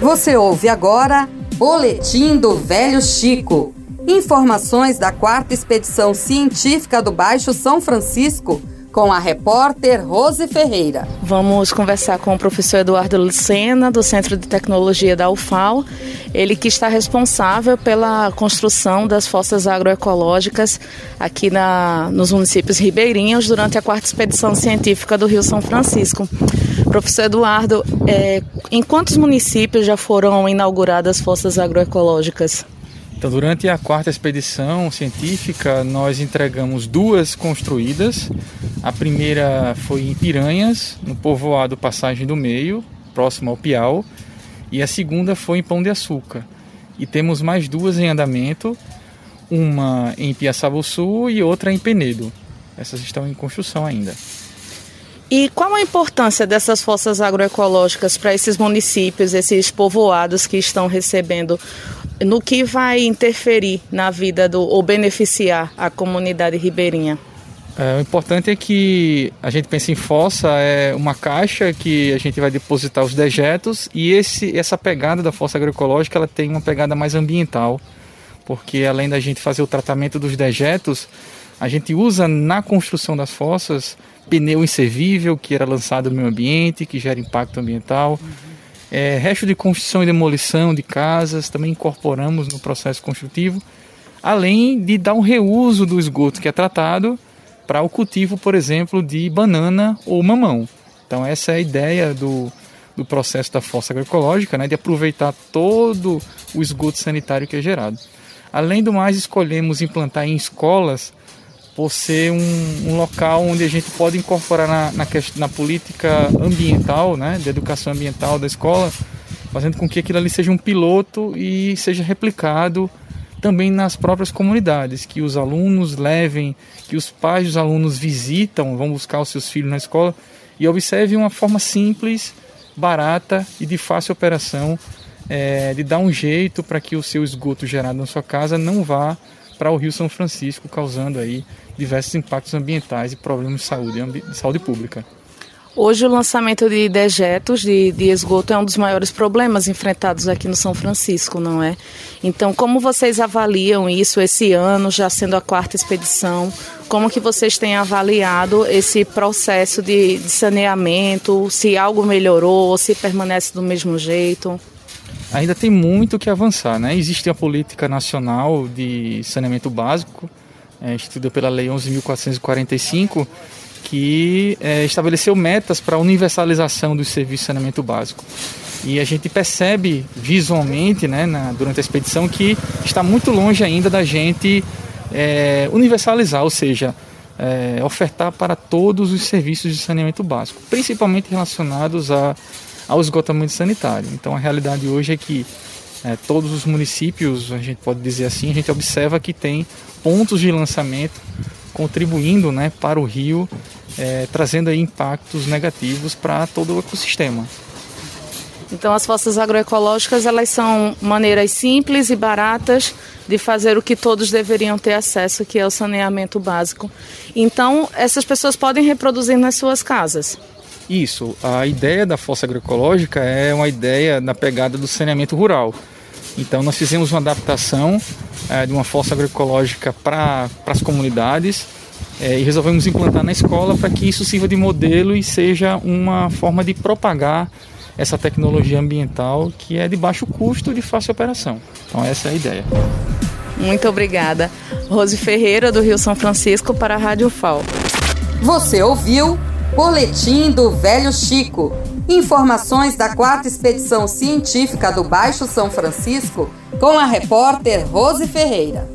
Você ouve agora Boletim do Velho Chico. Informações da quarta expedição científica do Baixo São Francisco com a repórter Rose Ferreira. Vamos conversar com o professor Eduardo Lucena, do Centro de Tecnologia da UFAL. Ele que está responsável pela construção das fossas agroecológicas aqui na, nos municípios ribeirinhos durante a quarta expedição científica do Rio São Francisco. Professor Eduardo, é, em quantos municípios já foram inauguradas fossas agroecológicas? Então, durante a quarta expedição científica, nós entregamos duas construídas. A primeira foi em Piranhas, no povoado Passagem do Meio, próximo ao Piau, e a segunda foi em Pão de Açúcar. E temos mais duas em andamento, uma em Piaçabuçu e outra em Penedo. Essas estão em construção ainda. E qual a importância dessas fossas agroecológicas para esses municípios, esses povoados que estão recebendo no que vai interferir na vida do ou beneficiar a comunidade ribeirinha? É, o importante é que a gente pensa em fossa, é uma caixa que a gente vai depositar os dejetos e esse, essa pegada da fossa agroecológica ela tem uma pegada mais ambiental, porque além da gente fazer o tratamento dos dejetos, a gente usa na construção das fossas pneu inservível que era lançado no meio ambiente, que gera impacto ambiental. Uhum é, resto de construção e demolição de casas também incorporamos no processo construtivo, além de dar um reuso do esgoto que é tratado para o cultivo, por exemplo, de banana ou mamão. Então essa é a ideia do, do processo da fossa agroecológica, né, de aproveitar todo o esgoto sanitário que é gerado. Além do mais, escolhemos implantar em escolas por ser um, um, local onde a gente pode incorporar na, na, na, política ambiental, né, de educação ambiental da escola, fazendo com que aquilo ali seja um piloto e seja replicado também nas próprias comunidades, que os alunos levem, que os pais dos alunos visitam, vão buscar os seus filhos na escola e observem uma forma simples, barata e de fácil operação é, de dar um jeito para que o seu esgoto gerado na sua casa não vá para o Rio São Francisco, causando aí diversos impactos ambientais e problemas de saúde, de saúde pública. Hoje o lançamento de dejetos de, de, esgoto é um dos maiores problemas enfrentados aqui no São Francisco, não é? Então, como vocês avaliam isso esse ano, já sendo a quarta expedição? Como que vocês têm avaliado esse processo de, de saneamento? Se algo melhorou, se permanece do mesmo jeito? Ainda tem muito que avançar, né? Existe a política nacional de saneamento básico, é, instituída pela Lei 11.445, que é, estabeleceu metas para a universalização do serviço de saneamento básico. E a gente percebe visualmente, né, na, durante a expedição, que está muito longe ainda da gente é, universalizar, ou seja, é, ofertar para todos os serviços de saneamento básico, principalmente relacionados a, ao esgotamento sanitário. Então a realidade hoje é que é, todos os municípios, a gente pode dizer assim, a gente observa que tem pontos de lançamento contribuindo né, para o rio, é, trazendo impactos negativos para todo o ecossistema. Então as fossas agroecológicas elas são maneiras simples e baratas de fazer o que todos deveriam ter acesso, que é o saneamento básico. Então essas pessoas podem reproduzir nas suas casas. Isso, a ideia da fossa agroecológica é uma ideia na pegada do saneamento rural. Então nós fizemos uma adaptação é, de uma fossa agroecológica para as comunidades é, e resolvemos implantar na escola para que isso sirva de modelo e seja uma forma de propagar essa tecnologia ambiental que é de baixo custo e de fácil operação. Então essa é a ideia. Muito obrigada. Rose Ferreira, do Rio São Francisco, para a Rádio FAO. Você ouviu Boletim do Velho Chico. Informações da quarta expedição científica do Baixo São Francisco com a repórter Rose Ferreira.